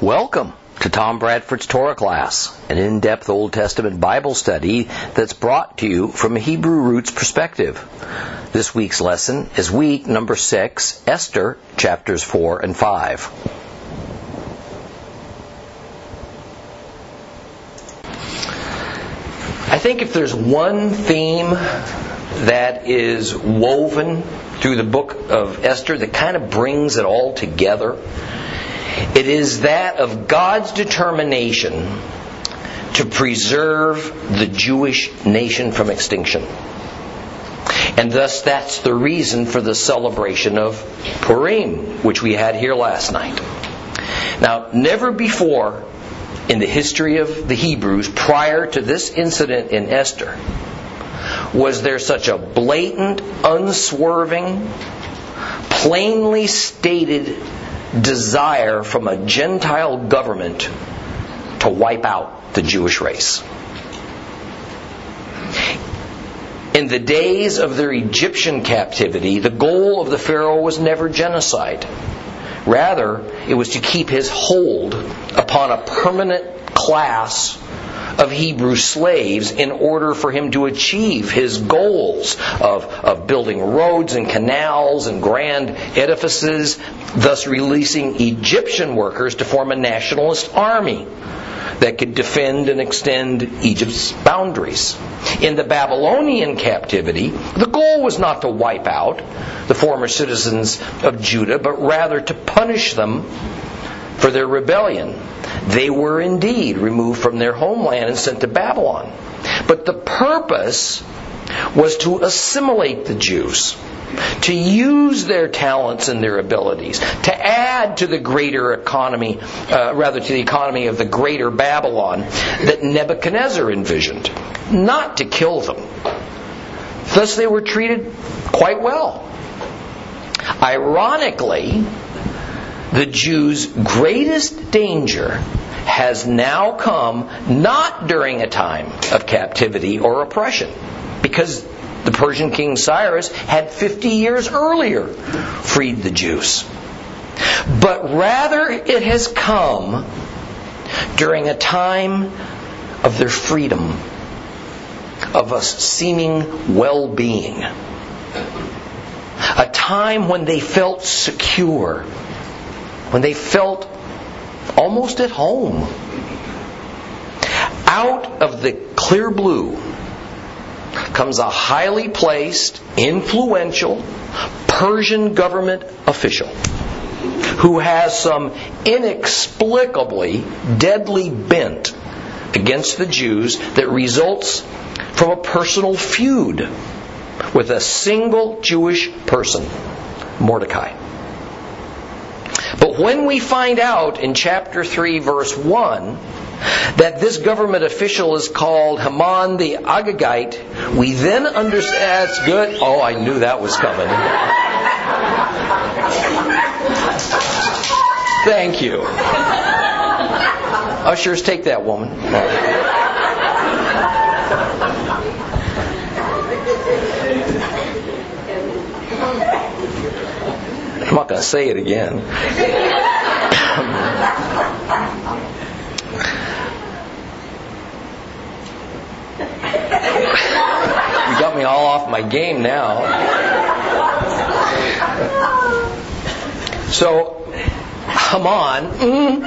Welcome to Tom Bradford's Torah class, an in-depth Old Testament Bible study that's brought to you from a Hebrew roots perspective. This week's lesson is week number 6, Esther, chapters 4 and 5. I think if there's one theme that is woven through the book of Esther that kind of brings it all together, it is that of God's determination to preserve the Jewish nation from extinction. And thus, that's the reason for the celebration of Purim, which we had here last night. Now, never before in the history of the Hebrews, prior to this incident in Esther, was there such a blatant, unswerving, plainly stated desire from a Gentile government to wipe out the Jewish race. In the days of their Egyptian captivity, the goal of the Pharaoh was never genocide. Rather, it was to keep his hold upon a permanent class of Hebrew slaves in order for him to achieve his goals of, of building roads and canals and grand edifices, thus releasing Egyptian workers to form a nationalist army that could defend and extend Egypt's boundaries. In the Babylonian captivity, the goal was not to wipe out the former citizens of Judah, but rather to punish them for their rebellion. They were indeed removed from their homeland and sent to Babylon. But the purpose was to assimilate the Jews, to use their talents and their abilities, to add to the greater economy, uh, rather to the economy of the greater Babylon that Nebuchadnezzar envisioned, not to kill them. Thus they were treated quite well. Ironically, the Jews' greatest danger has now come not during a time of captivity or oppression, because the Persian king Cyrus had 50 years earlier freed the Jews. But rather, it has come during a time of their freedom, of a seeming well being. A time when they felt secure when they felt almost at home. Out of the clear blue comes a highly placed, influential Persian government official who has some inexplicably deadly bent against the Jews that results from a personal feud with a single Jewish person, Mordecai. But when we find out in chapter 3, verse 1, that this government official is called Haman the Agagite, we then understand. That's good. Oh, I knew that was coming. Thank you. Ushers, take that woman. I'm not going to say it again. you got me all off my game now. So, Haman. Mm.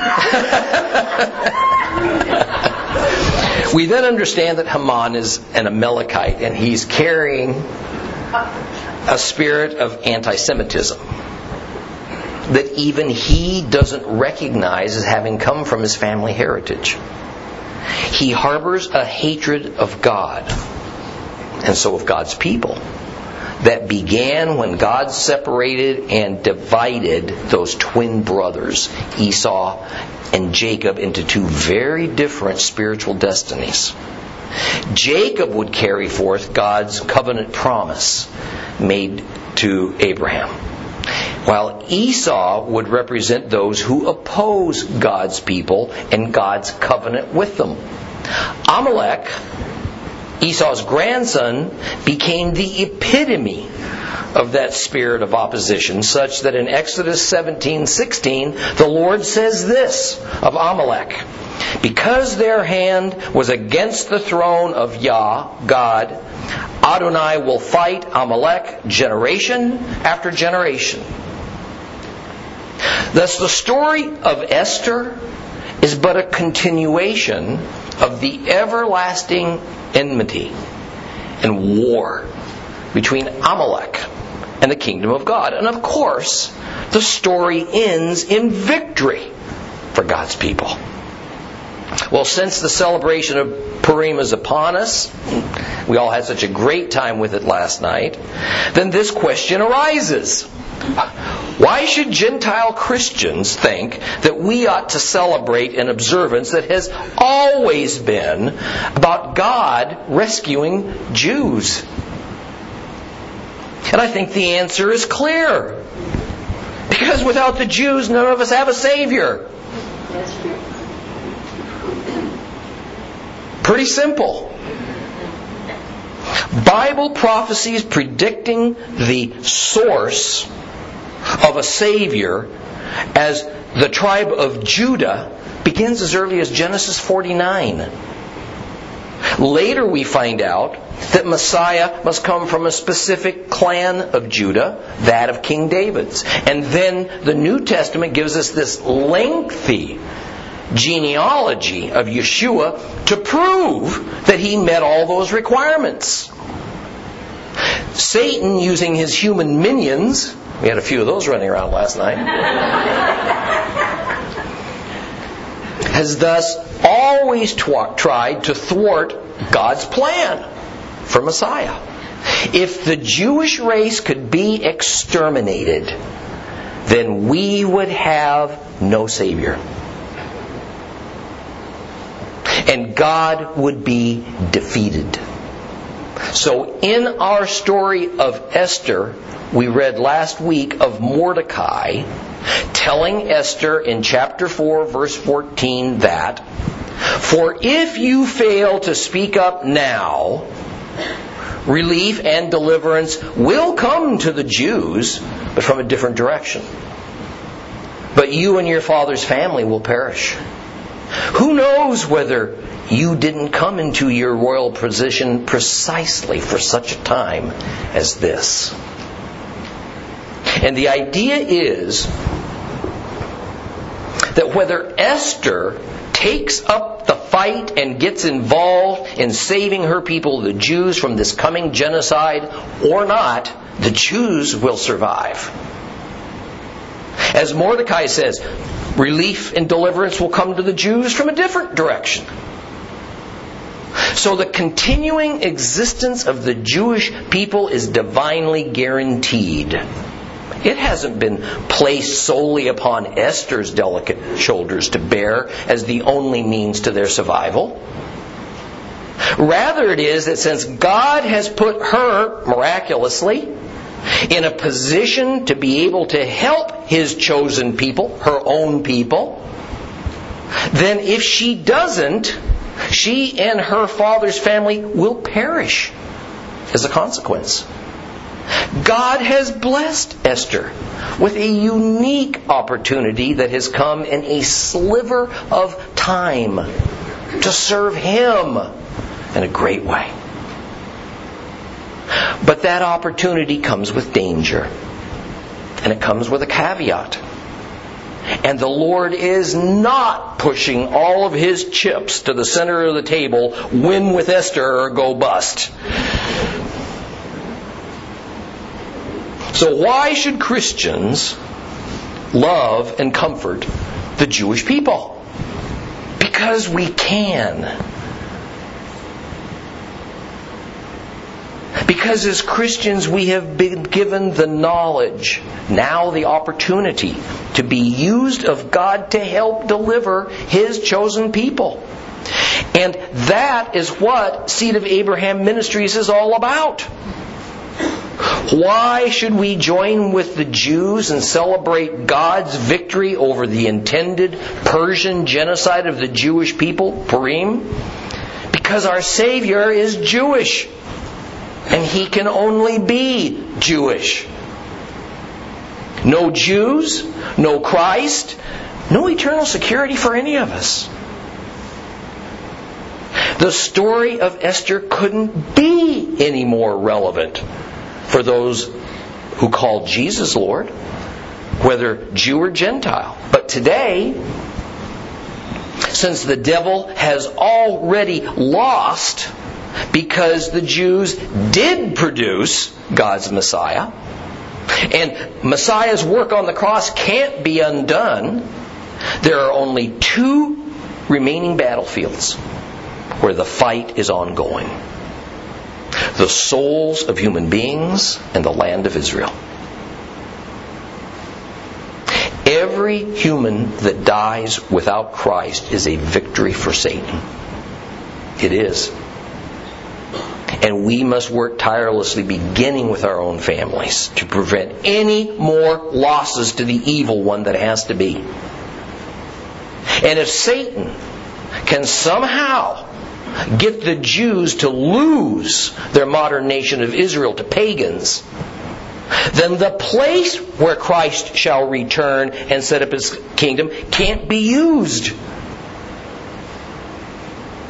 we then understand that Haman is an Amalekite and he's carrying a spirit of anti Semitism that even he doesn't recognize as having come from his family heritage. He harbors a hatred of God and so of God's people that began when God separated and divided those twin brothers, Esau and Jacob, into two very different spiritual destinies. Jacob would carry forth God's covenant promise made to Abraham while Esau would represent those who oppose God's people and God's covenant with them. Amalek, Esau's grandson, became the epitome of that spirit of opposition, such that in Exodus 17:16 the Lord says this of Amalek: Because their hand was against the throne of Yah, God, Adonai will fight Amalek generation after generation. Thus, the story of Esther is but a continuation of the everlasting enmity and war between Amalek and the kingdom of God. And of course, the story ends in victory for God's people. Well, since the celebration of Purim is upon us, we all had such a great time with it last night, then this question arises. Why should Gentile Christians think that we ought to celebrate an observance that has always been about God rescuing Jews? And I think the answer is clear. Because without the Jews, none of us have a Savior. Pretty simple. Bible prophecies predicting the source of a Savior as the tribe of Judah begins as early as Genesis 49. Later, we find out that Messiah must come from a specific clan of Judah, that of King David's. And then the New Testament gives us this lengthy genealogy of Yeshua to prove that he met all those requirements. Satan, using his human minions, we had a few of those running around last night, has thus always tried to thwart God's plan for Messiah. If the Jewish race could be exterminated, then we would have no Savior. And God would be defeated. So, in our story of Esther, we read last week of Mordecai telling Esther in chapter 4, verse 14 that, For if you fail to speak up now, relief and deliverance will come to the Jews, but from a different direction. But you and your father's family will perish. Who knows whether you didn't come into your royal position precisely for such a time as this? And the idea is that whether Esther takes up the fight and gets involved in saving her people, the Jews, from this coming genocide or not, the Jews will survive. As Mordecai says, relief and deliverance will come to the Jews from a different direction. So the continuing existence of the Jewish people is divinely guaranteed. It hasn't been placed solely upon Esther's delicate shoulders to bear as the only means to their survival. Rather, it is that since God has put her, miraculously, in a position to be able to help His chosen people, her own people, then if she doesn't, she and her father's family will perish as a consequence. God has blessed Esther with a unique opportunity that has come in a sliver of time to serve Him in a great way. But that opportunity comes with danger. And it comes with a caveat. And the Lord is not pushing all of his chips to the center of the table, win with Esther or go bust. So, why should Christians love and comfort the Jewish people? Because we can. Because as Christians, we have been given the knowledge, now the opportunity, to be used of God to help deliver His chosen people. And that is what Seed of Abraham Ministries is all about. Why should we join with the Jews and celebrate God's victory over the intended Persian genocide of the Jewish people, Purim? Because our Savior is Jewish. And he can only be Jewish. No Jews, no Christ, no eternal security for any of us. The story of Esther couldn't be any more relevant for those who call Jesus Lord, whether Jew or Gentile. But today, since the devil has already lost because the Jews did produce God's Messiah, and Messiah's work on the cross can't be undone, there are only two remaining battlefields where the fight is ongoing the souls of human beings and the land of Israel. Every human that dies without Christ is a victory for Satan. It is. And we must work tirelessly, beginning with our own families, to prevent any more losses to the evil one that has to be. And if Satan can somehow get the Jews to lose their modern nation of Israel to pagans, then the place where Christ shall return and set up his kingdom can't be used.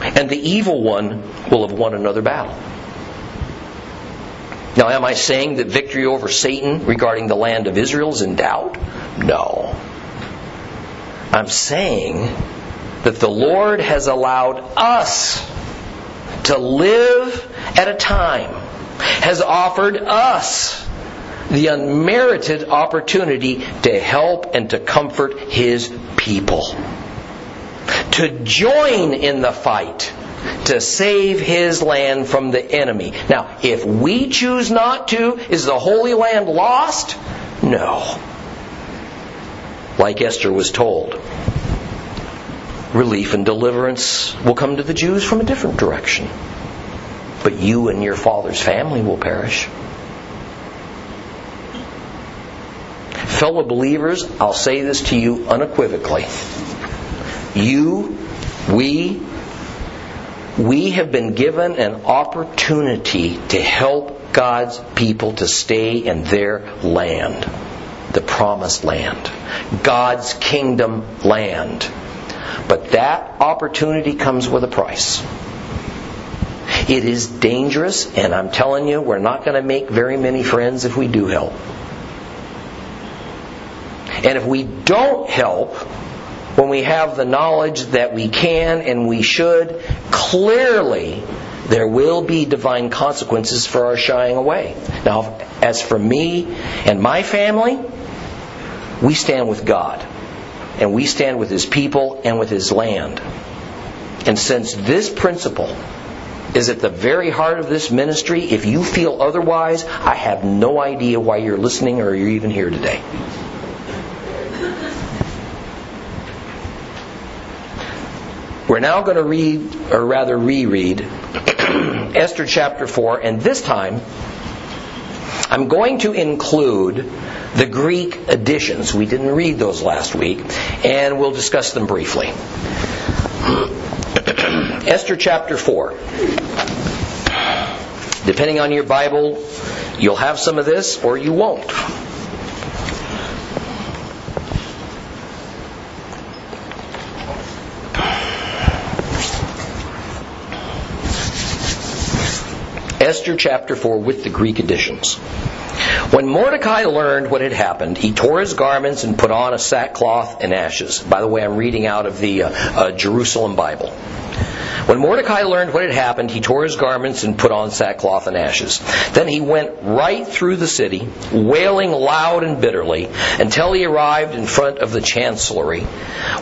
And the evil one will have won another battle. Now, am I saying that victory over Satan regarding the land of Israel is in doubt? No. I'm saying that the Lord has allowed us to live at a time, has offered us the unmerited opportunity to help and to comfort His people. To join in the fight to save His land from the enemy. Now, if we choose not to, is the Holy Land lost? No. Like Esther was told, relief and deliverance will come to the Jews from a different direction. But you and your father's family will perish. Fellow believers, I'll say this to you unequivocally. You, we, we have been given an opportunity to help God's people to stay in their land, the promised land, God's kingdom land. But that opportunity comes with a price. It is dangerous, and I'm telling you, we're not going to make very many friends if we do help. And if we don't help, when we have the knowledge that we can and we should, clearly there will be divine consequences for our shying away. Now, as for me and my family, we stand with God. And we stand with His people and with His land. And since this principle is at the very heart of this ministry, if you feel otherwise, I have no idea why you're listening or you're even here today. We're now going to read, or rather reread, Esther chapter 4, and this time I'm going to include the Greek additions. We didn't read those last week, and we'll discuss them briefly. Esther chapter 4. Depending on your Bible, you'll have some of this or you won't. Esther chapter 4 with the Greek additions. When Mordecai learned what had happened, he tore his garments and put on a sackcloth and ashes. By the way, I'm reading out of the uh, uh, Jerusalem Bible. When Mordecai learned what had happened, he tore his garments and put on sackcloth and ashes. Then he went right through the city, wailing loud and bitterly, until he arrived in front of the chancellery,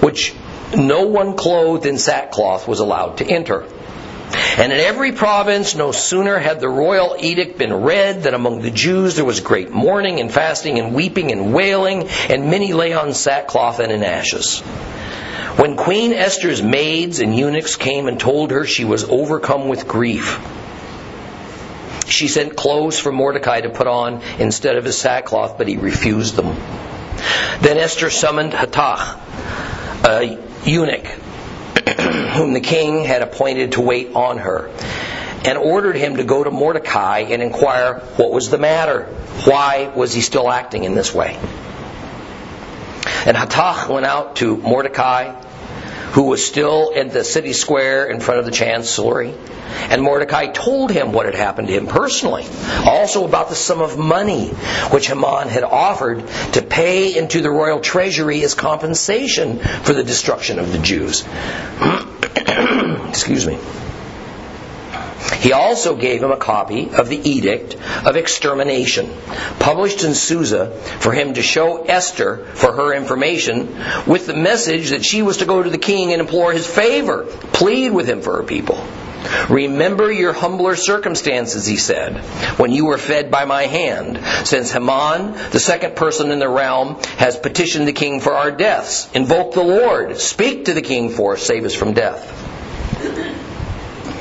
which no one clothed in sackcloth was allowed to enter. And in every province, no sooner had the royal edict been read than among the Jews there was great mourning and fasting and weeping and wailing, and many lay on sackcloth and in ashes. When Queen Esther's maids and eunuchs came and told her she was overcome with grief, she sent clothes for Mordecai to put on instead of his sackcloth, but he refused them. Then Esther summoned Hathach, a eunuch, whom the king had appointed to wait on her. and ordered him to go to Mordecai and inquire what was the matter. Why was he still acting in this way? And Hathach went out to Mordecai, who was still in the city square in front of the chancellery. And Mordecai told him what had happened to him personally, also about the sum of money which Haman had offered to pay into the royal treasury as compensation for the destruction of the Jews. Excuse me. He also gave him a copy of the Edict of Extermination, published in Susa, for him to show Esther for her information, with the message that she was to go to the king and implore his favor, plead with him for her people. Remember your humbler circumstances, he said, when you were fed by my hand, since Haman, the second person in the realm, has petitioned the king for our deaths. Invoke the Lord. Speak to the king for us. Save us from death.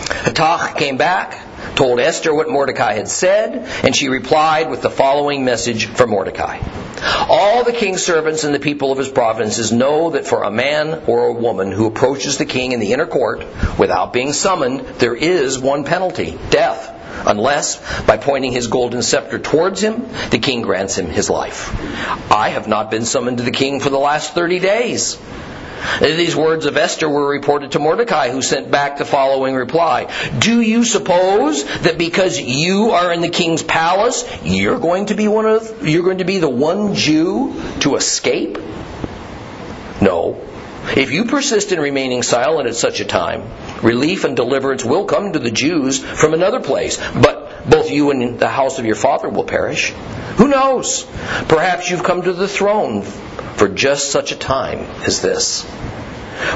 Hathach came back, told Esther what Mordecai had said, and she replied with the following message for Mordecai. All the king's servants and the people of his provinces know that for a man or a woman who approaches the king in the inner court without being summoned, there is one penalty death. Unless, by pointing his golden scepter towards him, the king grants him his life. I have not been summoned to the king for the last thirty days. These words of Esther were reported to Mordecai, who sent back the following reply Do you suppose that because you are in the king's palace, you're going to be one of you're going to be the one Jew to escape? No. If you persist in remaining silent at such a time, relief and deliverance will come to the Jews from another place, but both you and the house of your father will perish. Who knows? Perhaps you've come to the throne for just such a time as this.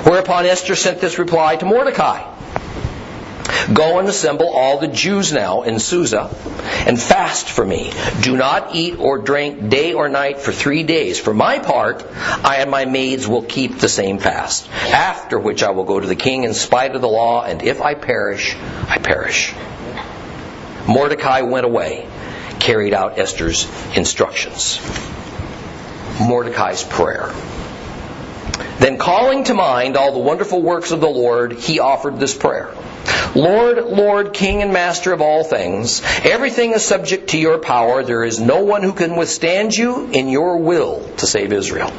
Whereupon Esther sent this reply to Mordecai. Go and assemble all the Jews now in Susa and fast for me. Do not eat or drink day or night for three days. For my part, I and my maids will keep the same fast. After which I will go to the king in spite of the law, and if I perish, I perish. Mordecai went away, carried out Esther's instructions. Mordecai's prayer. Then, calling to mind all the wonderful works of the Lord, he offered this prayer Lord, Lord, King and Master of all things, everything is subject to your power. There is no one who can withstand you in your will to save Israel.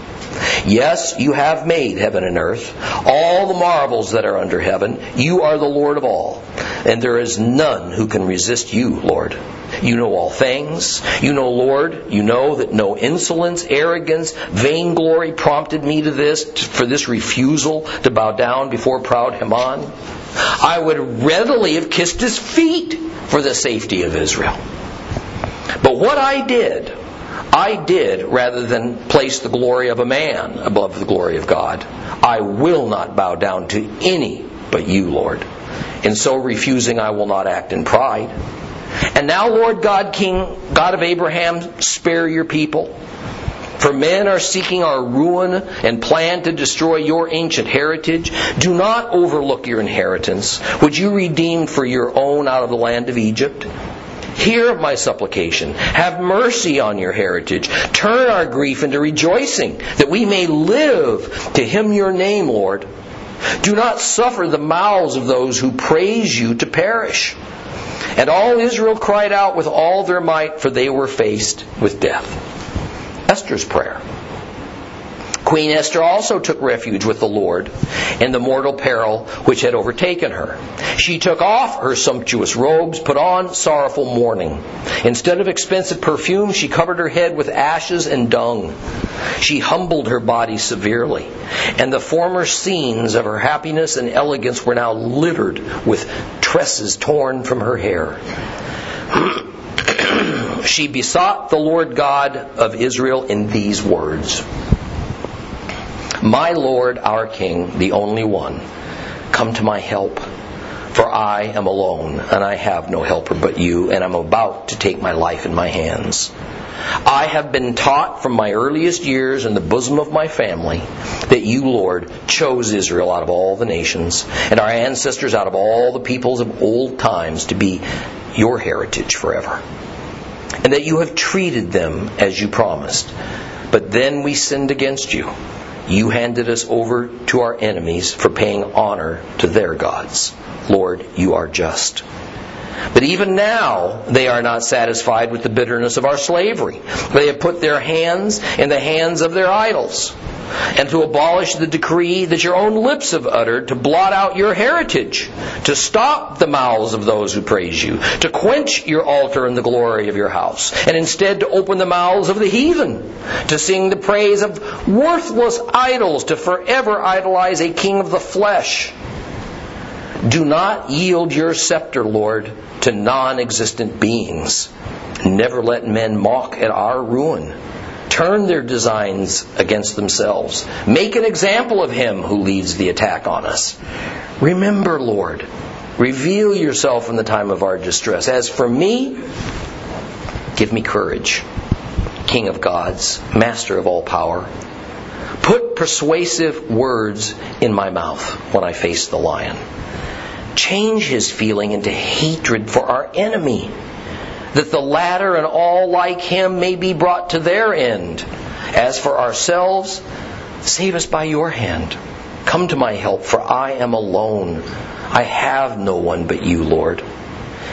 Yes, you have made heaven and earth, all the marvels that are under heaven. You are the Lord of all, and there is none who can resist you, Lord. You know all things. You know, Lord, you know that no insolence, arrogance, vainglory prompted me to this, for this refusal to bow down before proud Haman. I would readily have kissed his feet for the safety of Israel. But what I did, I did rather than place the glory of a man above the glory of God. I will not bow down to any but you, Lord. In so refusing, I will not act in pride. And now, Lord God, King, God of Abraham, spare your people. For men are seeking our ruin and plan to destroy your ancient heritage. Do not overlook your inheritance, which you redeemed for your own out of the land of Egypt. Hear my supplication. Have mercy on your heritage. Turn our grief into rejoicing, that we may live to hymn your name, Lord. Do not suffer the mouths of those who praise you to perish. And all Israel cried out with all their might, for they were faced with death. Esther's prayer. Queen Esther also took refuge with the Lord in the mortal peril which had overtaken her. She took off her sumptuous robes, put on sorrowful mourning. Instead of expensive perfume, she covered her head with ashes and dung. She humbled her body severely, and the former scenes of her happiness and elegance were now littered with tresses torn from her hair. she besought the Lord God of Israel in these words. My Lord, our King, the only one, come to my help. For I am alone, and I have no helper but you, and I'm about to take my life in my hands. I have been taught from my earliest years in the bosom of my family that you, Lord, chose Israel out of all the nations, and our ancestors out of all the peoples of old times to be your heritage forever. And that you have treated them as you promised. But then we sinned against you you handed us over to our enemies for paying honor to their gods. Lord, you are just. But even now, they are not satisfied with the bitterness of our slavery. They have put their hands in the hands of their idols. And to abolish the decree that your own lips have uttered, to blot out your heritage, to stop the mouths of those who praise you, to quench your altar and the glory of your house, and instead to open the mouths of the heathen, to sing the praise of worthless idols, to forever idolize a king of the flesh. Do not yield your scepter, Lord, to non existent beings. Never let men mock at our ruin. Turn their designs against themselves. Make an example of him who leads the attack on us. Remember, Lord, reveal yourself in the time of our distress. As for me, give me courage, King of gods, Master of all power. Put persuasive words in my mouth when I face the lion. Change his feeling into hatred for our enemy that the latter and all like him may be brought to their end. As for ourselves, save us by your hand. Come to my help, for I am alone. I have no one but you, Lord.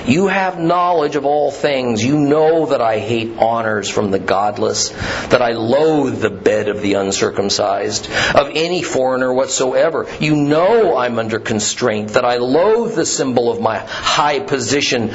You have knowledge of all things. You know that I hate honors from the godless, that I loathe the bed of the uncircumcised, of any foreigner whatsoever. You know I'm under constraint, that I loathe the symbol of my high position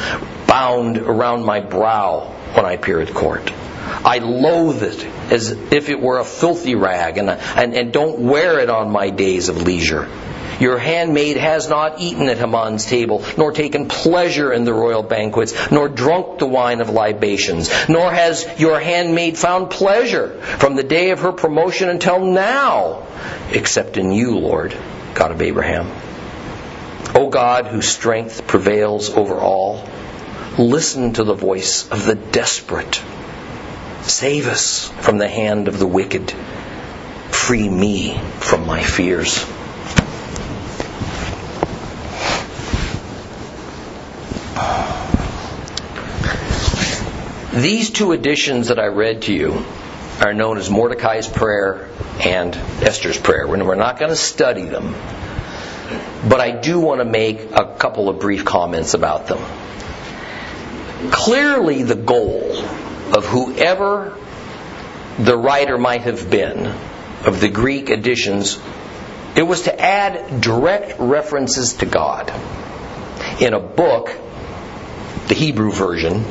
bound around my brow when I appear at court. I loathe it as if it were a filthy rag, and, and, and don't wear it on my days of leisure. Your handmaid has not eaten at Haman's table, nor taken pleasure in the royal banquets, nor drunk the wine of libations, nor has your handmaid found pleasure from the day of her promotion until now, except in you, Lord, God of Abraham. O God, whose strength prevails over all, listen to the voice of the desperate. Save us from the hand of the wicked. Free me from my fears. These two additions that I read to you are known as Mordecai's prayer and Esther's prayer. We're not going to study them, but I do want to make a couple of brief comments about them. Clearly, the goal of whoever the writer might have been of the Greek additions, it was to add direct references to God in a book, the Hebrew version,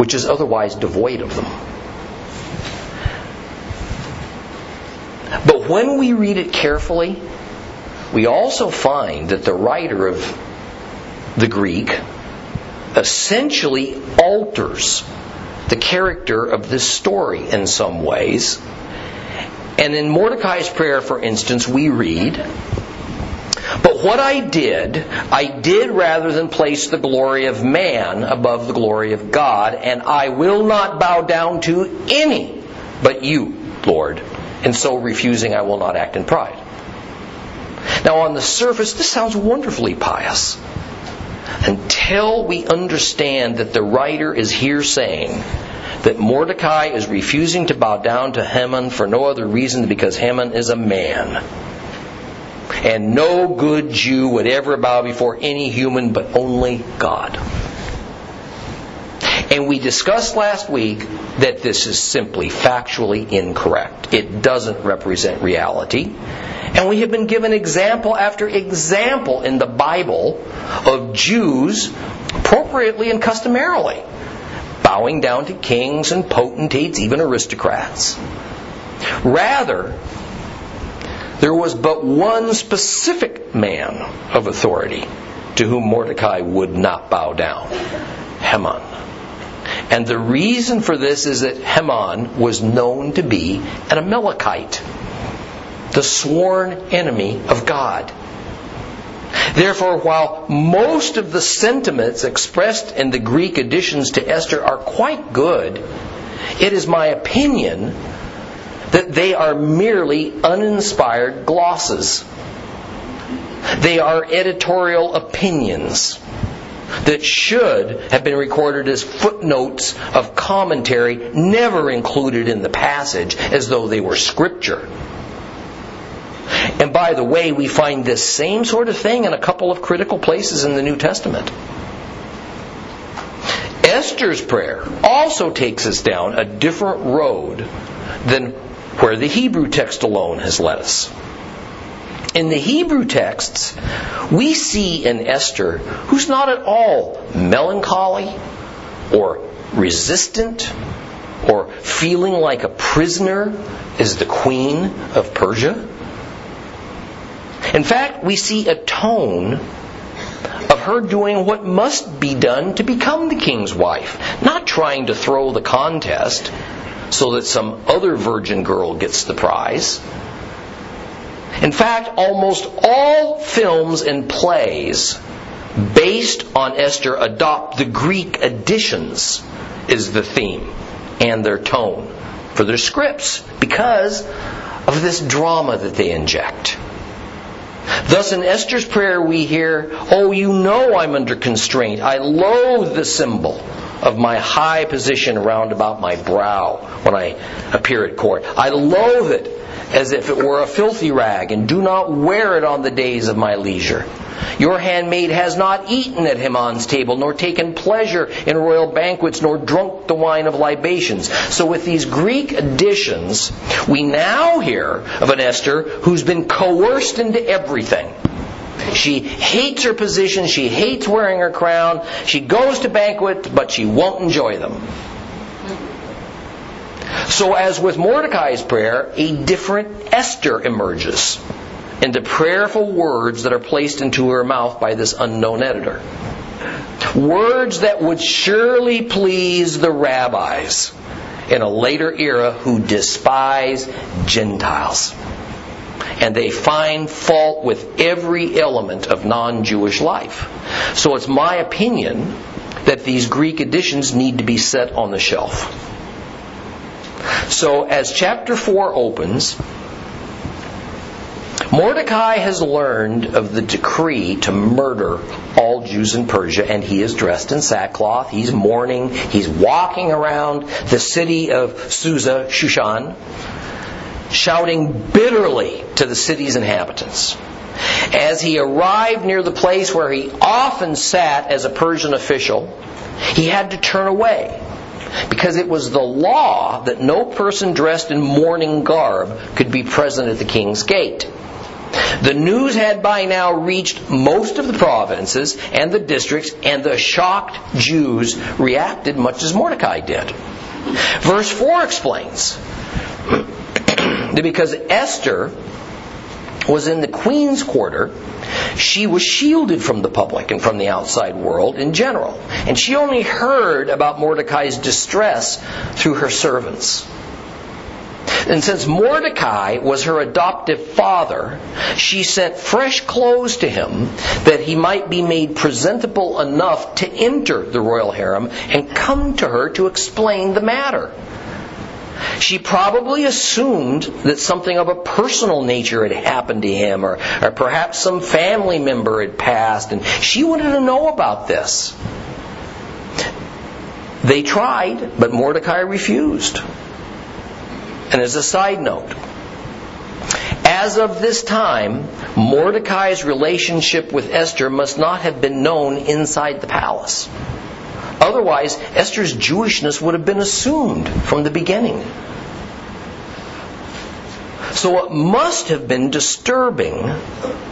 which is otherwise devoid of them. But when we read it carefully, we also find that the writer of the Greek essentially alters the character of this story in some ways. And in Mordecai's prayer, for instance, we read, but what I did, I did rather than place the glory of man above the glory of God, and I will not bow down to any but you, Lord. And so refusing, I will not act in pride. Now, on the surface, this sounds wonderfully pious. Until we understand that the writer is here saying that Mordecai is refusing to bow down to Haman for no other reason than because Haman is a man and no good Jew would ever bow before any human but only God. And we discussed last week that this is simply factually incorrect. It doesn't represent reality. And we have been given example after example in the Bible of Jews, appropriately and customarily, bowing down to kings and potentates, even aristocrats. Rather, there was but one specific man of authority to whom Mordecai would not bow down Haman. And the reason for this is that Haman was known to be an Amalekite, the sworn enemy of God. Therefore, while most of the sentiments expressed in the Greek additions to Esther are quite good, it is my opinion that they are merely uninspired glosses. They are editorial opinions that should have been recorded as footnotes of commentary, never included in the passage as though they were scripture. And by the way, we find this same sort of thing in a couple of critical places in the New Testament. Esther's prayer also takes us down a different road than where the Hebrew text alone has led us. In the Hebrew texts, we see in Esther who's not at all melancholy or resistant or feeling like a prisoner as the queen of Persia. In fact, we see a tone of her doing what must be done to become the king's wife, not trying to throw the contest so that some other virgin girl gets the prize. In fact, almost all films and plays based on Esther adopt the Greek additions is the theme and their tone for their scripts because of this drama that they inject. Thus, in Esther's prayer, we hear, Oh, you know I'm under constraint. I loathe the symbol of my high position round about my brow when I appear at court. I loathe it as if it were a filthy rag, and do not wear it on the days of my leisure. Your handmaid has not eaten at Haman's table, nor taken pleasure in royal banquets, nor drunk the wine of libations. So with these Greek additions, we now hear of an Esther who's been coerced into everything. She hates her position, she hates wearing her crown, she goes to banquets, but she won't enjoy them. So, as with Mordecai's prayer, a different Esther emerges in the prayerful words that are placed into her mouth by this unknown editor. Words that would surely please the rabbis in a later era who despise Gentiles. And they find fault with every element of non Jewish life. So it's my opinion that these Greek additions need to be set on the shelf. So as chapter 4 opens, Mordecai has learned of the decree to murder all Jews in Persia, and he is dressed in sackcloth. He's mourning. He's walking around the city of Susa, Shushan, shouting bitterly to the city's inhabitants. As he arrived near the place where he often sat as a Persian official, he had to turn away because it was the law that no person dressed in mourning garb could be present at the king's gate. The news had by now reached most of the provinces and the districts, and the shocked Jews reacted much as Mordecai did. Verse 4 explains that because Esther was in the queen's quarter, she was shielded from the public and from the outside world in general. And she only heard about Mordecai's distress through her servants. And since Mordecai was her adoptive father, she sent fresh clothes to him that he might be made presentable enough to enter the royal harem and come to her to explain the matter. She probably assumed that something of a personal nature had happened to him, or, or perhaps some family member had passed, and she wanted to know about this. They tried, but Mordecai refused. And as a side note, as of this time, Mordecai's relationship with Esther must not have been known inside the palace. Otherwise, Esther's Jewishness would have been assumed from the beginning. So it must have been disturbing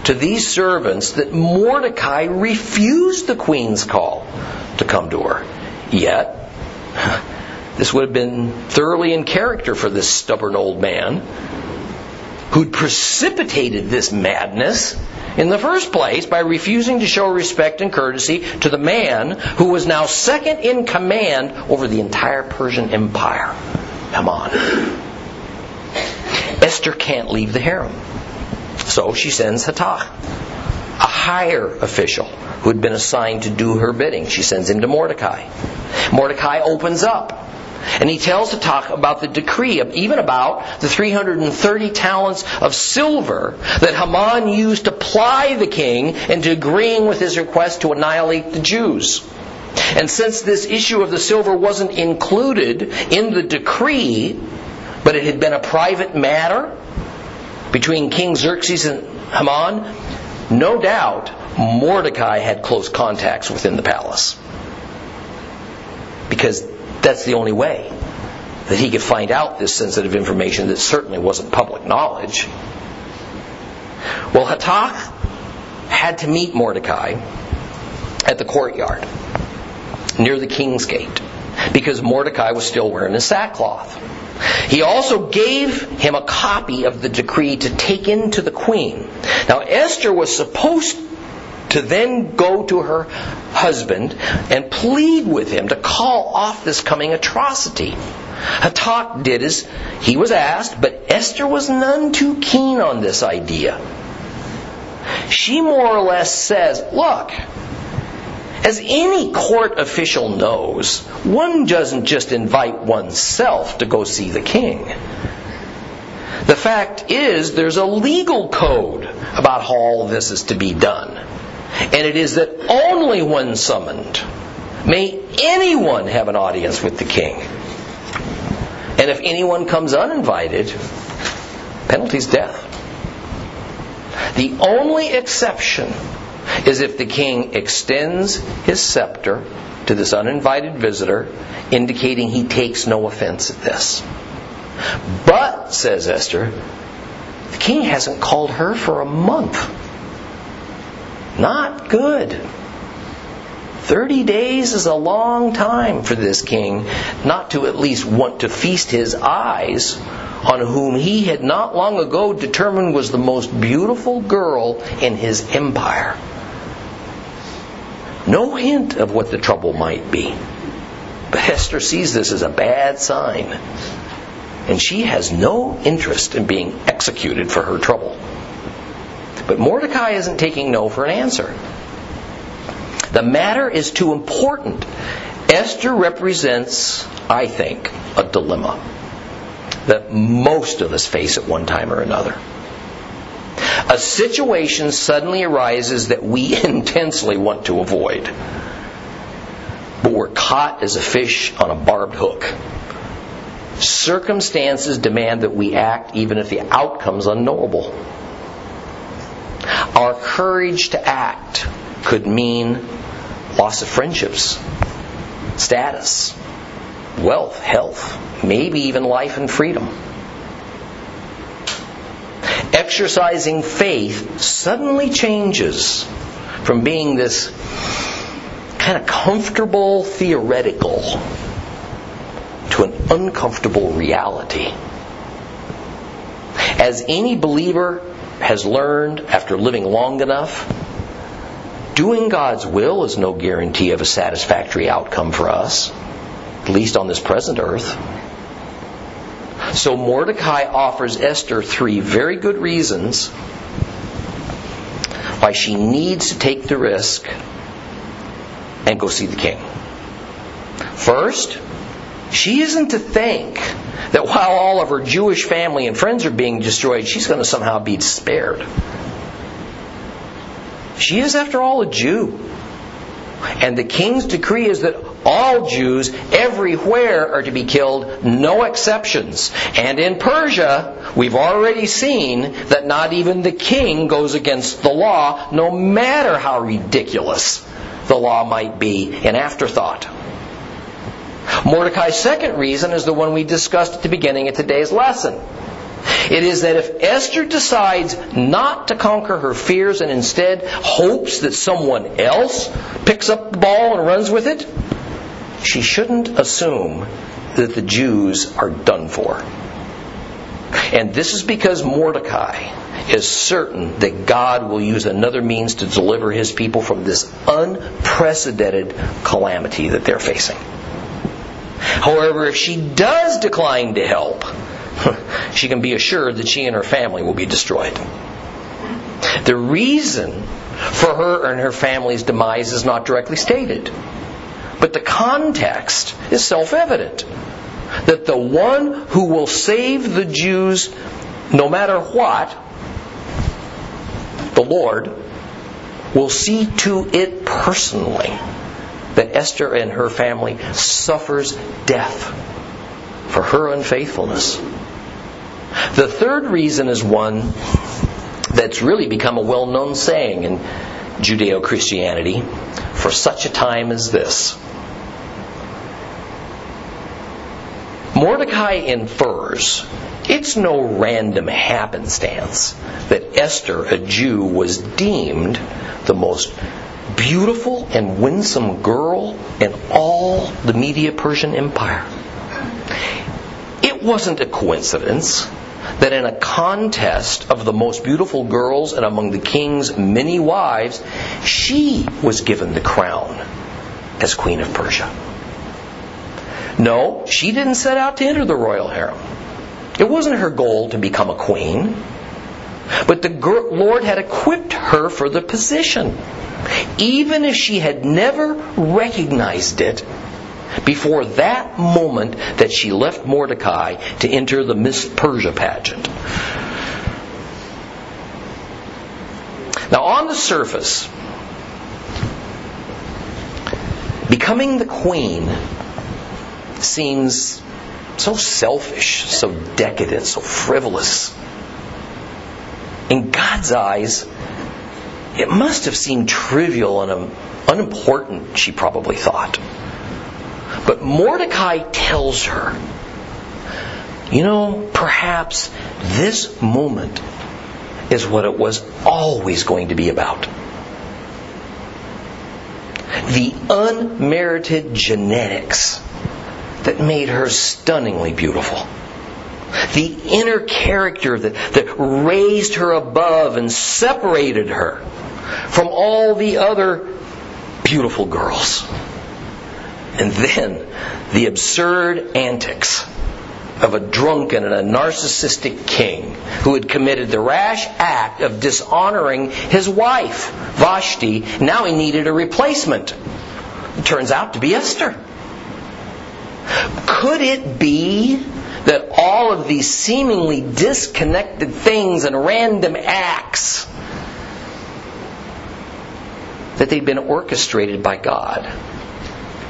to these servants that Mordecai refused the queen's call to come to her. Yet, this would have been thoroughly in character for this stubborn old man who'd precipitated this madness in the first place by refusing to show respect and courtesy to the man who was now second in command over the entire Persian Empire. Haman. Esther can't leave the harem. So she sends Hathach, a higher official who had been assigned to do her bidding. She sends him to Mordecai. Mordecai opens up and he tells Hathach about the decree, even about the 330 talents of silver that Haman used to ply the king into agreeing with his request to annihilate the Jews. And since this issue of the silver wasn't included in the decree, but it had been a private matter between King Xerxes and Haman, no doubt Mordecai had close contacts within the palace. because that's the only way that he could find out this sensitive information that certainly wasn't public knowledge. Well, Hathach had to meet Mordecai at the courtyard near the king's gate because Mordecai was still wearing his sackcloth. He also gave him a copy of the decree to take into the queen. Now, Esther was supposed to then go to her husband and plead with him to call off this coming atrocity. Hathach did as he was asked, but Esther was none too keen on this idea. She more or less says, Look, as any court official knows, one doesn't just invite oneself to go see the king. The fact is, there's a legal code about how all this is to be done. And it is that only when summoned may anyone have an audience with the king. And if anyone comes uninvited, penalty's death. The only exception is if the king extends his scepter to this uninvited visitor, indicating he takes no offense at this. But, says Esther, the king hasn't called her for a month. Not good. 30 days is a long time for this king not to at least want to feast his eyes on whom he had not long ago determined was the most beautiful girl in his empire. No hint of what the trouble might be. But Esther sees this as a bad sign. And she has no interest in being executed for her trouble. But Mordecai isn't taking no for an answer. The matter is too important. Esther represents, I think, a dilemma that most of us face at one time or another. A situation suddenly arises that we intensely want to avoid, but we're caught as a fish on a barbed hook. Circumstances demand that we act even if the outcome's unknowable. Our courage to act could mean loss of friendships, status, wealth, health, maybe even life and freedom. Exercising faith suddenly changes from being this kind of comfortable theoretical to an uncomfortable reality. As any believer has learned after living long enough, doing God's will is no guarantee of a satisfactory outcome for us, at least on this present earth. So Mordecai offers Esther three very good reasons why she needs to take the risk and go see the king. First, she isn't to think that while all of her Jewish family and friends are being destroyed, she's going to somehow be spared. She is, after all, a Jew. And the king's decree is that all Jews everywhere are to be killed, no exceptions. And in Persia, we've already seen that not even the king goes against the law, no matter how ridiculous the law might be an afterthought. Mordecai's second reason is the one we discussed at the beginning of today's lesson. It is that if Esther decides not to conquer her fears and instead hopes that someone else picks up the ball and runs with it, she shouldn't assume that the Jews are done for. And this is because Mordecai is certain that God will use another means to deliver his people from this unprecedented calamity that they're facing. However, if she does decline to help, she can be assured that she and her family will be destroyed. The reason for her and her family's demise is not directly stated, but the context is self evident that the one who will save the Jews no matter what, the Lord, will see to it personally that Esther and her family suffers death for her unfaithfulness. The third reason is one that's really become a well known saying in Judeo Christianity for such a time as this. Mordecai infers it's no random happenstance that Esther, a Jew, was deemed the most beautiful and winsome girl in all the Media Persian Empire. It wasn't a coincidence that in a contest of the most beautiful girls and among the king's many wives, she was given the crown as Queen of Persia. No, she didn't set out to enter the royal harem. It wasn't her goal to become a queen. But the Lord had equipped her for the position. Even if she had never recognized it before that moment that she left Mordecai to enter the Miss Persia pageant. Now, on the surface, becoming the queen seems so selfish, so decadent, so frivolous. In God's eyes, it must have seemed trivial and um, unimportant, she probably thought. But Mordecai tells her, you know, perhaps this moment is what it was always going to be about. The unmerited genetics that made her stunningly beautiful. The inner character that, that raised her above and separated her from all the other beautiful girls. And then the absurd antics of a drunken and a narcissistic king who had committed the rash act of dishonoring his wife, Vashti. Now he needed a replacement. It turns out to be Esther. Could it be that all of these seemingly disconnected things and random acts that they'd been orchestrated by God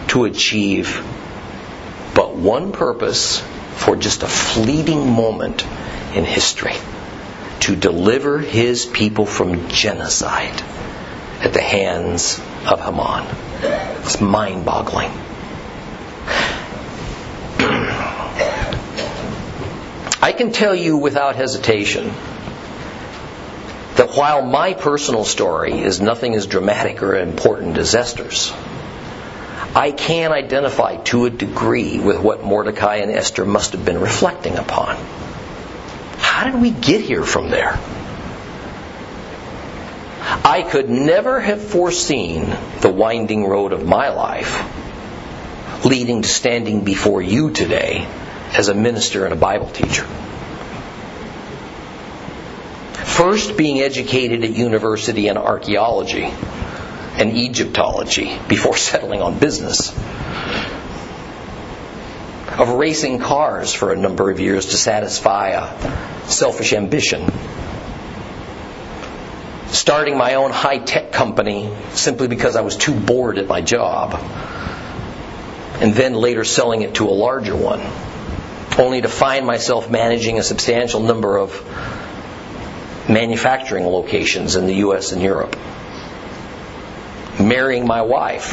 to achieve but one purpose for just a fleeting moment in history to deliver his people from genocide at the hands of Haman. It's mind boggling. Can tell you without hesitation that while my personal story is nothing as dramatic or important as Esther's, I can identify to a degree with what Mordecai and Esther must have been reflecting upon. How did we get here from there? I could never have foreseen the winding road of my life leading to standing before you today as a minister and a Bible teacher. First, being educated at university in archaeology and Egyptology before settling on business. Of racing cars for a number of years to satisfy a selfish ambition. Starting my own high tech company simply because I was too bored at my job. And then later selling it to a larger one only to find myself managing a substantial number of manufacturing locations in the US and Europe. Marrying my wife,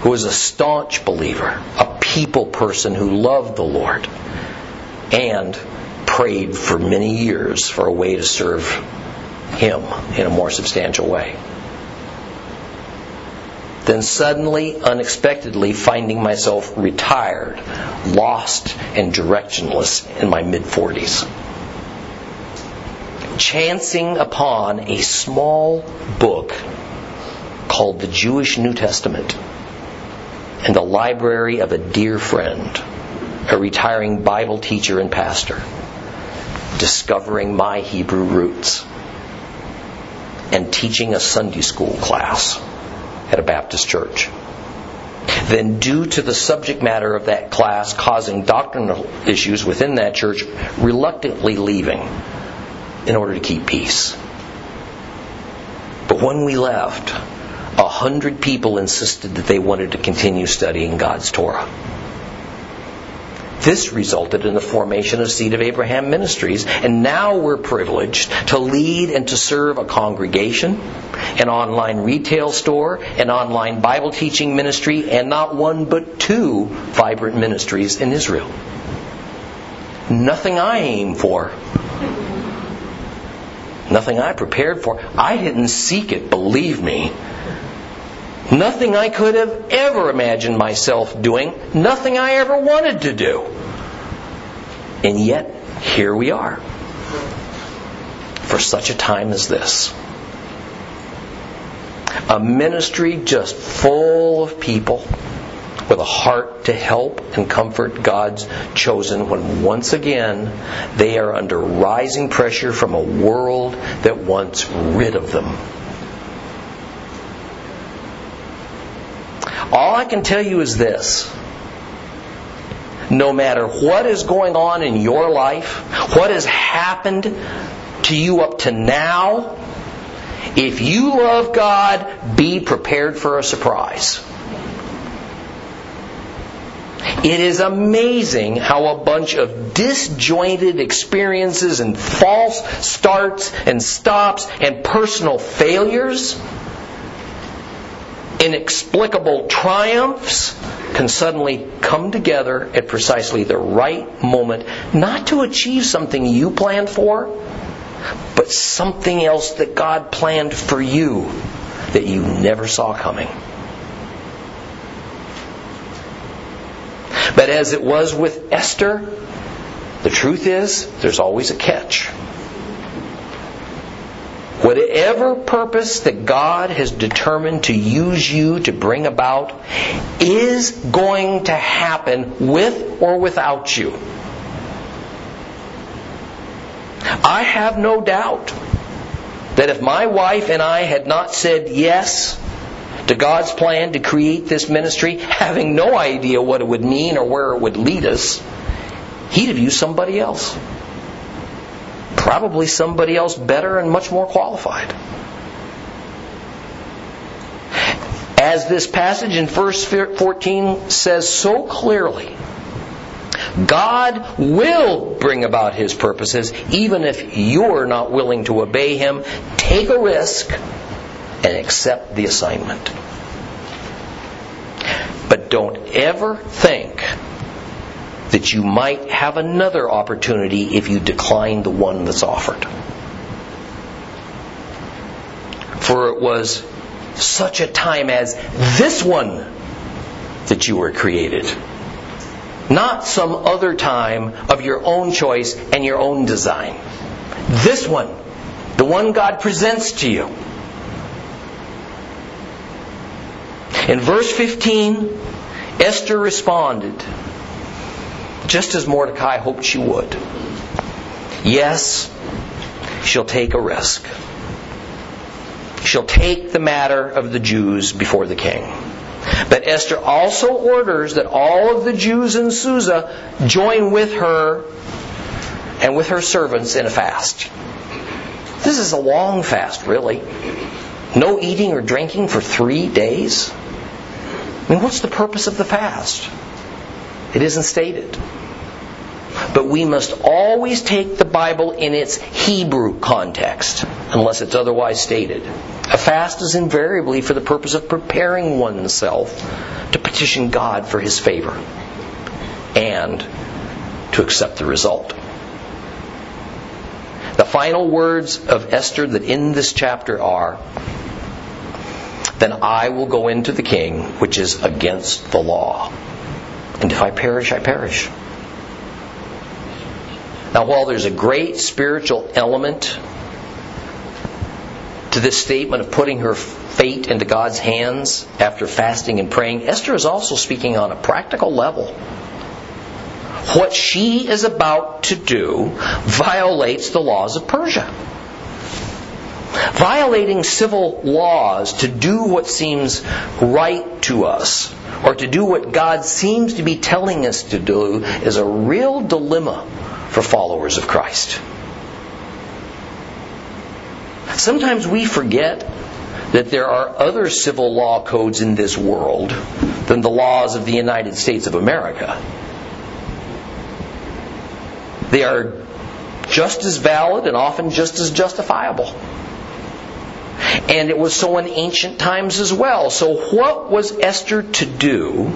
who was a staunch believer, a people person who loved the Lord, and prayed for many years for a way to serve Him in a more substantial way then suddenly, unexpectedly, finding myself retired, lost, and directionless in my mid 40s. Chancing upon a small book called the Jewish New Testament in the library of a dear friend, a retiring Bible teacher and pastor, discovering my Hebrew roots and teaching a Sunday school class at a Baptist church. Then, due to the subject matter of that class causing doctrinal issues within that church, reluctantly leaving in order to keep peace. But when we left, a hundred people insisted that they wanted to continue studying God's Torah. This resulted in the formation of Seed of Abraham Ministries, and now we're privileged to lead and to serve a congregation an online retail store, an online Bible teaching ministry, and not one but two vibrant ministries in Israel. Nothing I aim for. Nothing I prepared for. I didn't seek it, believe me. Nothing I could have ever imagined myself doing. Nothing I ever wanted to do. And yet, here we are. For such a time as this. A ministry just full of people with a heart to help and comfort God's chosen when once again they are under rising pressure from a world that wants rid of them. All I can tell you is this. No matter what is going on in your life, what has happened to you up to now, if you love God, be prepared for a surprise. It is amazing how a bunch of disjointed experiences and false starts and stops and personal failures, inexplicable triumphs, can suddenly come together at precisely the right moment, not to achieve something you planned for, but something else that God planned for you that you never saw coming. But as it was with Esther, the truth is, there's always a catch. Whatever purpose that God has determined to use you to bring about is going to happen with or without you. I have no doubt that if my wife and I had not said yes to God's plan to create this ministry, having no idea what it would mean or where it would lead us, He'd have used somebody else. Probably somebody else better and much more qualified. As this passage in verse 14 says so clearly, God will bring about His purposes even if you're not willing to obey Him. Take a risk and accept the assignment. But don't ever think that you might have another opportunity if you decline the one that's offered. For it was such a time as this one that you were created. Not some other time of your own choice and your own design. This one, the one God presents to you. In verse 15, Esther responded, just as Mordecai hoped she would. Yes, she'll take a risk. She'll take the matter of the Jews before the king. But Esther also orders that all of the Jews in Susa join with her and with her servants in a fast. This is a long fast, really. No eating or drinking for three days. I mean, what's the purpose of the fast? It isn't stated. But we must always take the Bible in its Hebrew context, unless it's otherwise stated. A fast is invariably for the purpose of preparing oneself to petition God for His favor and to accept the result. The final words of Esther that in this chapter are Then I will go into the king, which is against the law. And if I perish, I perish. Now, while there's a great spiritual element to this statement of putting her fate into God's hands after fasting and praying, Esther is also speaking on a practical level. What she is about to do violates the laws of Persia. Violating civil laws to do what seems right to us, or to do what God seems to be telling us to do, is a real dilemma for followers of Christ. Sometimes we forget that there are other civil law codes in this world than the laws of the United States of America. They are just as valid and often just as justifiable. And it was so in ancient times as well. So, what was Esther to do?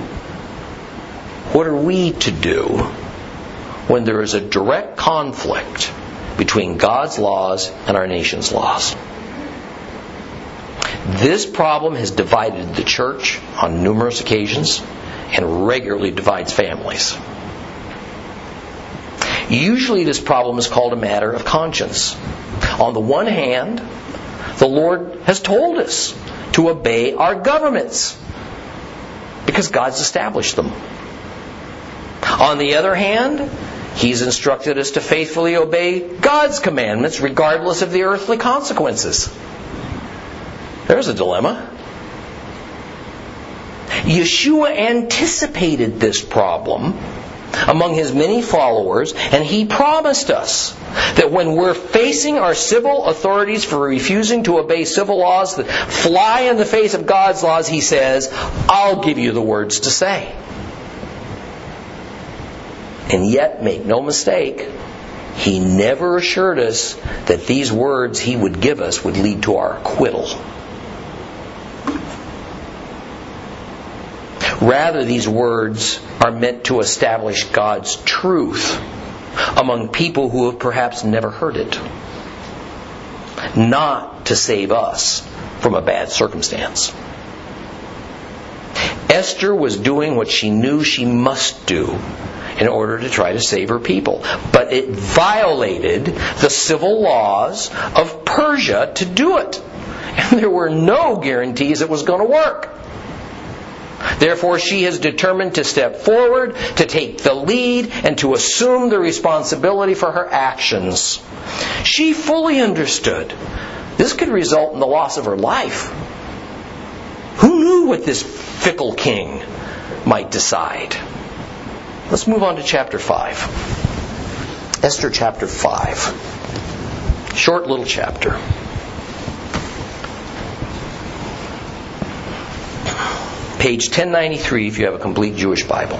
What are we to do when there is a direct conflict between God's laws and our nation's laws? This problem has divided the church on numerous occasions and regularly divides families. Usually, this problem is called a matter of conscience. On the one hand, the Lord has told us to obey our governments because God's established them. On the other hand, He's instructed us to faithfully obey God's commandments regardless of the earthly consequences. There's a dilemma. Yeshua anticipated this problem among his many followers, and he promised us that when we're facing our civil authorities for refusing to obey civil laws that fly in the face of God's laws, he says, I'll give you the words to say. And yet, make no mistake, he never assured us that these words he would give us would lead to our acquittal. Rather, these words are meant to establish God's truth among people who have perhaps never heard it, not to save us from a bad circumstance. Esther was doing what she knew she must do in order to try to save her people. But it violated the civil laws of Persia to do it. And there were no guarantees it was going to work. Therefore, she has determined to step forward, to take the lead, and to assume the responsibility for her actions. She fully understood this could result in the loss of her life. Who knew what this fickle king might decide? Let's move on to chapter 5. Esther chapter 5. Short little chapter. Page 1093 if you have a complete Jewish Bible.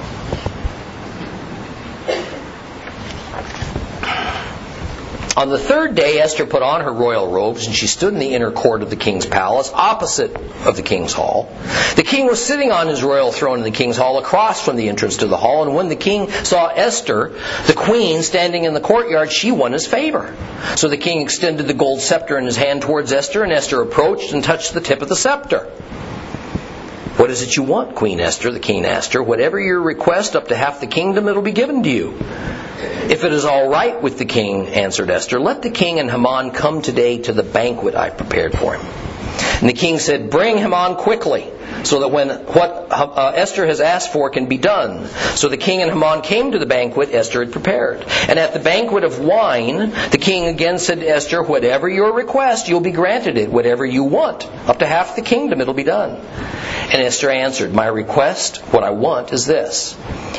On the third day, Esther put on her royal robes, and she stood in the inner court of the king's palace, opposite of the king's hall. The king was sitting on his royal throne in the king's hall, across from the entrance to the hall, and when the king saw Esther, the queen, standing in the courtyard, she won his favor. So the king extended the gold scepter in his hand towards Esther, and Esther approached and touched the tip of the scepter. What is it you want, Queen Esther? The king asked her. Whatever your request, up to half the kingdom, it'll be given to you. If it is all right with the king, answered Esther, let the king and Haman come today to the banquet I prepared for him. And the king said, Bring Haman quickly, so that when what uh, Esther has asked for can be done. So the king and Haman came to the banquet Esther had prepared. And at the banquet of wine, the king again said to Esther, Whatever your request, you'll be granted it. Whatever you want, up to half the kingdom, it'll be done. And Esther answered, My request, what I want, is this.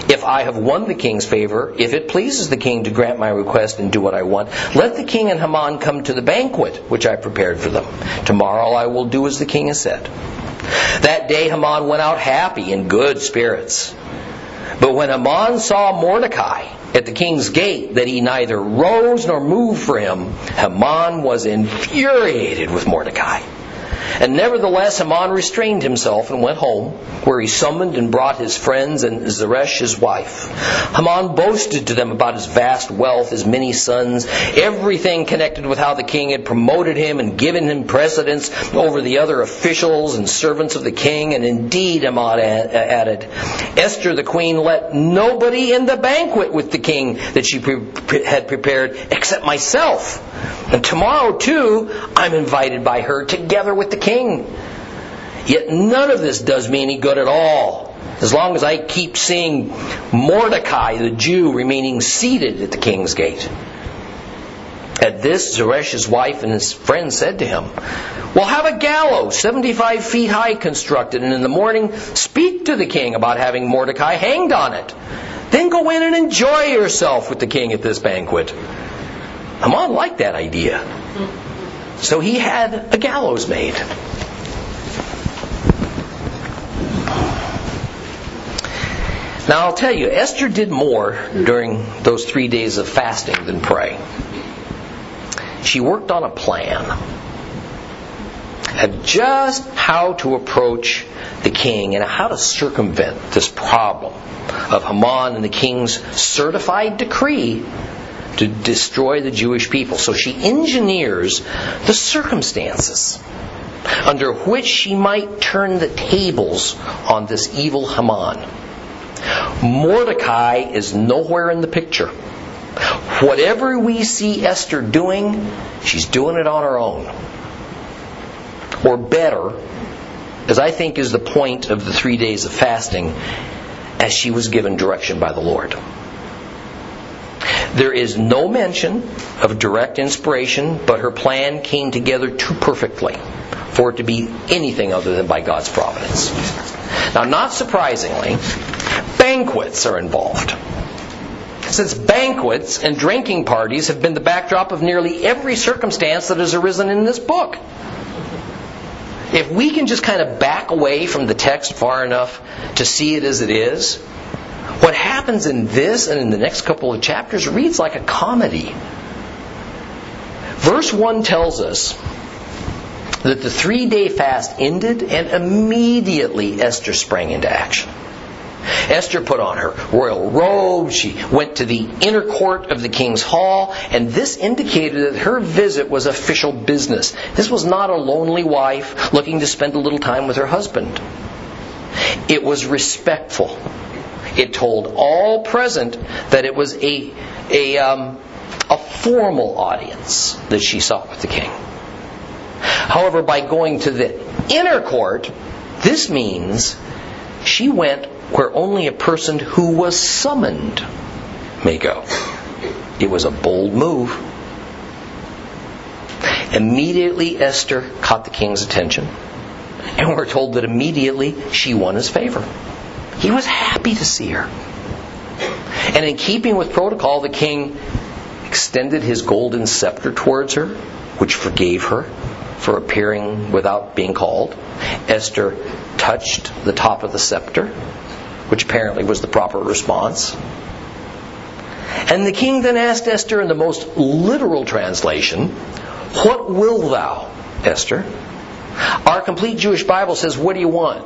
If I have won the king's favor, if it pleases the king to grant my request and do what I want, let the king and Haman come to the banquet which I prepared for them. Tomorrow I will do as the king has said. That day Haman went out happy in good spirits. But when Haman saw Mordecai at the king's gate, that he neither rose nor moved for him, Haman was infuriated with Mordecai. And nevertheless, Haman restrained himself and went home, where he summoned and brought his friends and Zeresh his wife. Haman boasted to them about his vast wealth, his many sons, everything connected with how the king had promoted him and given him precedence over the other officials and servants of the king. And indeed, Haman added, Esther the queen let nobody in the banquet with the king that she pre- had prepared except myself. And tomorrow, too, I'm invited by her together with the king. Yet none of this does me any good at all. As long as I keep seeing Mordecai, the Jew, remaining seated at the king's gate. At this, Zeresh's wife and his friends said to him, Well, have a gallows 75 feet high constructed, and in the morning speak to the king about having Mordecai hanged on it. Then go in and enjoy yourself with the king at this banquet. Haman liked that idea. So he had a gallows made. Now I'll tell you, Esther did more during those three days of fasting than pray. She worked on a plan. of just how to approach the king and how to circumvent this problem of Haman and the king's certified decree to destroy the Jewish people. So she engineers the circumstances under which she might turn the tables on this evil Haman. Mordecai is nowhere in the picture. Whatever we see Esther doing, she's doing it on her own. Or better, as I think is the point of the three days of fasting, as she was given direction by the Lord. There is no mention of direct inspiration, but her plan came together too perfectly for it to be anything other than by God's providence. Now, not surprisingly, banquets are involved. Since banquets and drinking parties have been the backdrop of nearly every circumstance that has arisen in this book. If we can just kind of back away from the text far enough to see it as it is, what happens in this and in the next couple of chapters reads like a comedy. Verse 1 tells us that the three day fast ended and immediately Esther sprang into action. Esther put on her royal robe. She went to the inner court of the king's hall, and this indicated that her visit was official business. This was not a lonely wife looking to spend a little time with her husband. It was respectful. It told all present that it was a, a, um, a formal audience that she sought with the king. However, by going to the inner court, this means she went where only a person who was summoned may go. It was a bold move. Immediately, Esther caught the king's attention, and we're told that immediately she won his favor. He was happy to see her. And in keeping with protocol, the king extended his golden scepter towards her, which forgave her for appearing without being called. Esther touched the top of the scepter, which apparently was the proper response. And the king then asked Esther in the most literal translation, What will thou, Esther? Our complete Jewish Bible says, What do you want?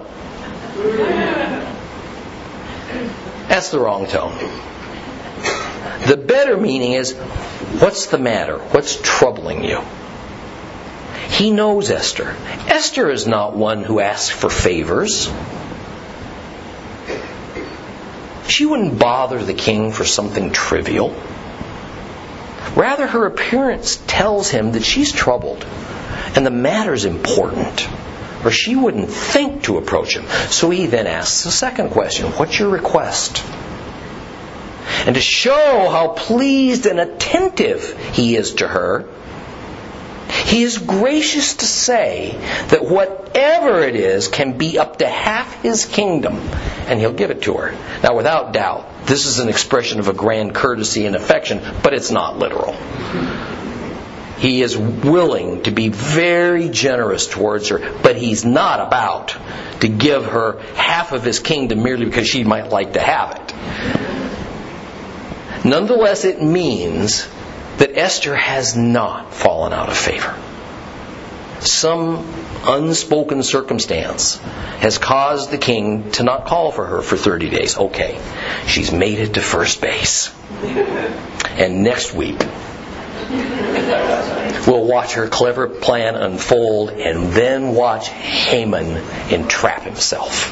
That's the wrong tone. The better meaning is, What's the matter? What's troubling you? He knows Esther. Esther is not one who asks for favors. She wouldn't bother the king for something trivial. Rather, her appearance tells him that she's troubled and the matter's important, or she wouldn't think to approach him. So he then asks the second question What's your request? And to show how pleased and attentive he is to her, he is gracious to say that whatever it is can be up to half his kingdom, and he'll give it to her. Now, without doubt, this is an expression of a grand courtesy and affection, but it's not literal. He is willing to be very generous towards her, but he's not about to give her half of his kingdom merely because she might like to have it. Nonetheless, it means that Esther has not fallen out of favor. Some unspoken circumstance has caused the king to not call for her for 30 days. Okay, she's made it to first base. And next week, we'll watch her clever plan unfold and then watch Haman entrap himself.